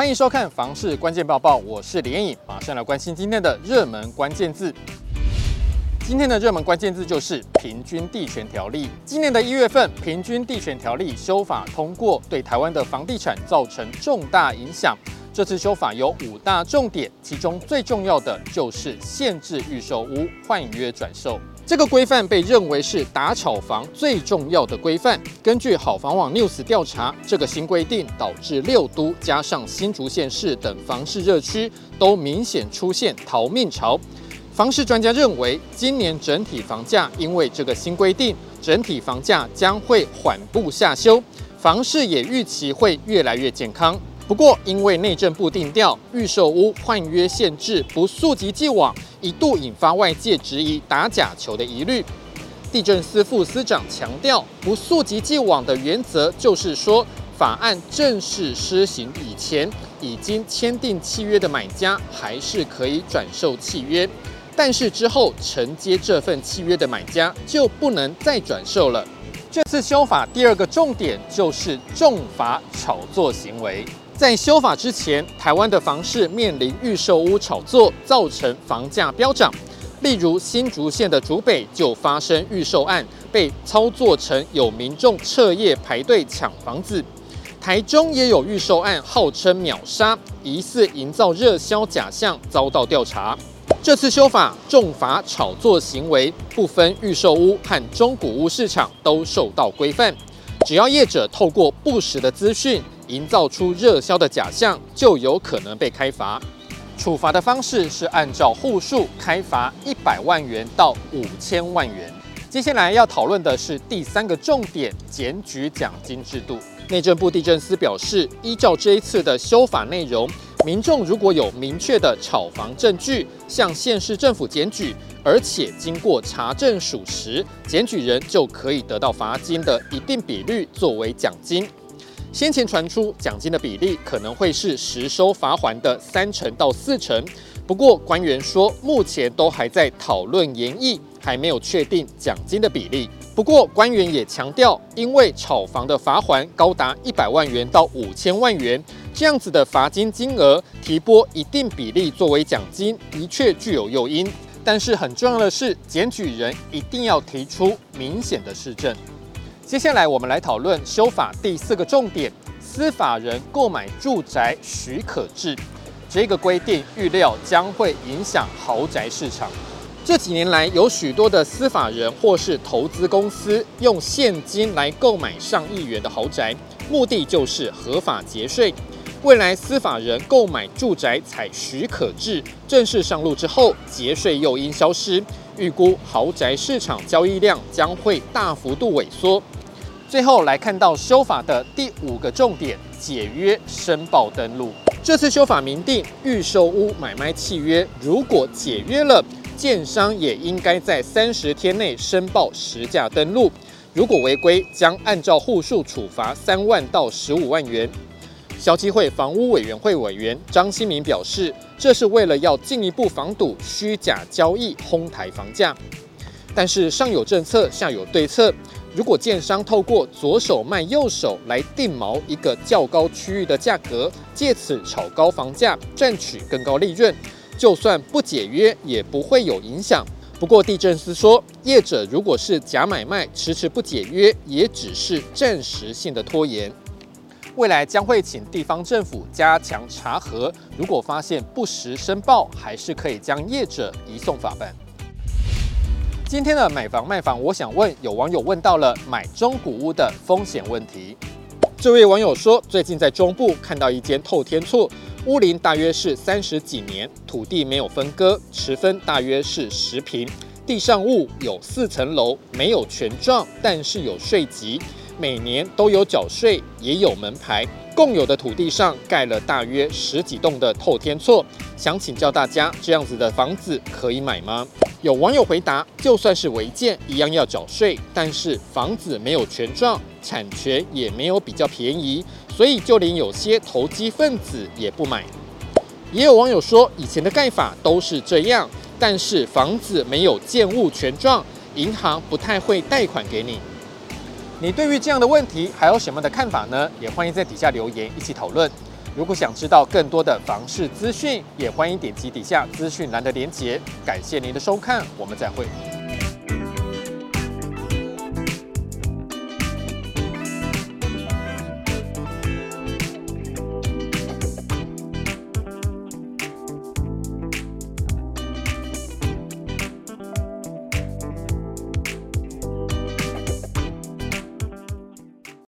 欢迎收看《房市关键报报》，我是连颖，马上来关心今天的热门关键字。今天的热门关键字就是《平均地权条例》。今年的一月份，《平均地权条例》修法通过，对台湾的房地产造成重大影响。这次修法有五大重点，其中最重要的就是限制预售屋换约转售。这个规范被认为是打炒房最重要的规范。根据好房网 News 调查，这个新规定导致六都加上新竹县市等房市热区都明显出现逃命潮。房市专家认为，今年整体房价因为这个新规定，整体房价将会缓步下修，房市也预期会越来越健康。不过，因为内政部定调预售屋换约限制不溯及既往，一度引发外界质疑打假球的疑虑。地政司副司长强调，不溯及既往的原则就是说，法案正式施行以前，已经签订契约的买家还是可以转售契约，但是之后承接这份契约的买家就不能再转售了。这次修法第二个重点就是重罚炒作行为。在修法之前，台湾的房市面临预售屋炒作，造成房价飙涨。例如新竹县的竹北就发生预售案被操作成有民众彻夜排队抢房子，台中也有预售案号称秒杀，疑似营造热销假象，遭到调查。这次修法重罚炒作行为，不分预售屋和中古屋市场都受到规范，只要业者透过不实的资讯，营造出热销的假象，就有可能被开罚。处罚的方式是按照户数开罚一百万元到五千万元。接下来要讨论的是第三个重点：检举奖金制度。内政部地政司表示，依照这一次的修法内容，民众如果有明确的炒房证据，向县市政府检举，而且经过查证属实，检举人就可以得到罚金的一定比率作为奖金。先前传出奖金的比例可能会是实收罚锾的三成到四成，不过官员说目前都还在讨论研议，还没有确定奖金的比例。不过官员也强调，因为炒房的罚锾高达一百万元到五千万元，这样子的罚金金额提拨一定比例作为奖金，的确具有诱因。但是很重要的是，检举人一定要提出明显的事证。接下来，我们来讨论修法第四个重点：司法人购买住宅许可制。这个规定预料将会影响豪宅市场。这几年来，有许多的司法人或是投资公司用现金来购买上亿元的豪宅，目的就是合法节税。未来司法人购买住宅采许可制正式上路之后，节税诱因消失，预估豪宅市场交易量将会大幅度萎缩。最后来看到修法的第五个重点：解约申报登录。这次修法明定，预售屋买卖契约如果解约了，建商也应该在三十天内申报实价登录。如果违规，将按照户数处罚三万到十五万元。消基会房屋委员会委员张新民表示，这是为了要进一步防堵虚假交易哄抬房价。但是上有政策，下有对策。如果建商透过左手卖右手来定锚一个较高区域的价格，借此炒高房价，赚取更高利润，就算不解约也不会有影响。不过地政司说，业者如果是假买卖，迟迟不解约，也只是暂时性的拖延。未来将会请地方政府加强查核，如果发现不实申报，还是可以将业者移送法办。今天的买房卖房，我想问，有网友问到了买中古屋的风险问题。这位网友说，最近在中部看到一间透天厝，屋龄大约是三十几年，土地没有分割，持分大约是十坪，地上物有四层楼，没有权状，但是有税籍，每年都有缴税，也有门牌。共有的土地上盖了大约十几栋的透天厝，想请教大家，这样子的房子可以买吗？有网友回答，就算是违建，一样要缴税，但是房子没有权状，产权也没有比较便宜，所以就连有些投机分子也不买。也有网友说，以前的盖法都是这样，但是房子没有建物权状，银行不太会贷款给你。你对于这样的问题还有什么的看法呢？也欢迎在底下留言一起讨论。如果想知道更多的房市资讯，也欢迎点击底下资讯栏的连结。感谢您的收看，我们再会。